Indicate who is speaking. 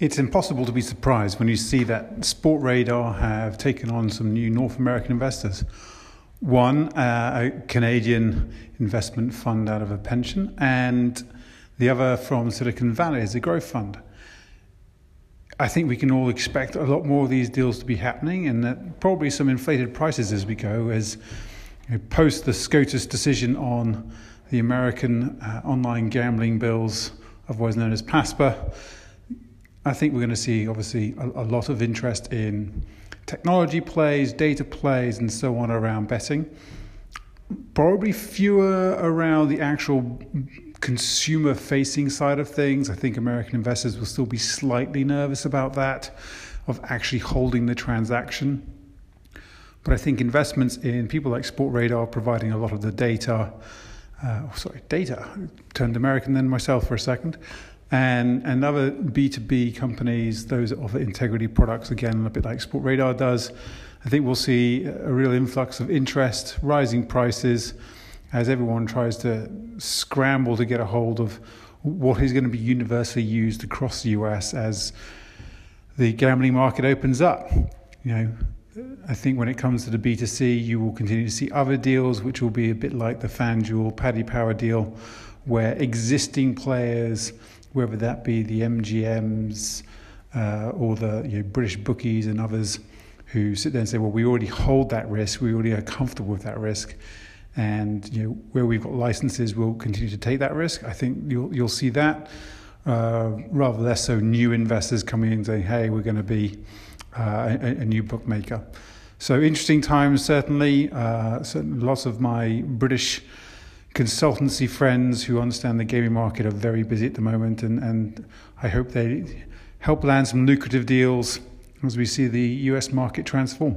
Speaker 1: It's impossible to be surprised when you see that Sportradar have taken on some new North American investors. One, uh, a Canadian investment fund out of a pension, and the other from Silicon Valley as a growth fund. I think we can all expect a lot more of these deals to be happening, and that probably some inflated prices as we go, as you know, post the SCOTUS decision on the American uh, online gambling bills, otherwise known as PASPA. I think we're going to see obviously a, a lot of interest in technology plays, data plays, and so on around betting. Probably fewer around the actual consumer facing side of things. I think American investors will still be slightly nervous about that, of actually holding the transaction. But I think investments in people like Sportradar providing a lot of the data, uh, sorry, data, turned American then myself for a second, and, and other B2B companies, those that offer integrity products, again, a bit like Sportradar does. I think we'll see a real influx of interest, rising prices, as everyone tries to scramble to get a hold of what is going to be universally used across the US as the gambling market opens up. You know, I think when it comes to the B2C, you will continue to see other deals which will be a bit like the FanDuel Paddy Power deal, where existing players, whether that be the MGMs uh, or the you know, British bookies and others, who sit there and say, well, we already hold that risk, we already are comfortable with that risk and you know where we've got licenses, we'll continue to take that risk. I think you'll you'll see that uh, rather less so new investors coming in saying, "Hey, we're going to be uh, a, a, new bookmaker." So interesting times, certainly. Uh, lots of my British consultancy friends who understand the gaming market are very busy at the moment, and, and I hope they help land some lucrative deals as we see the US market transform.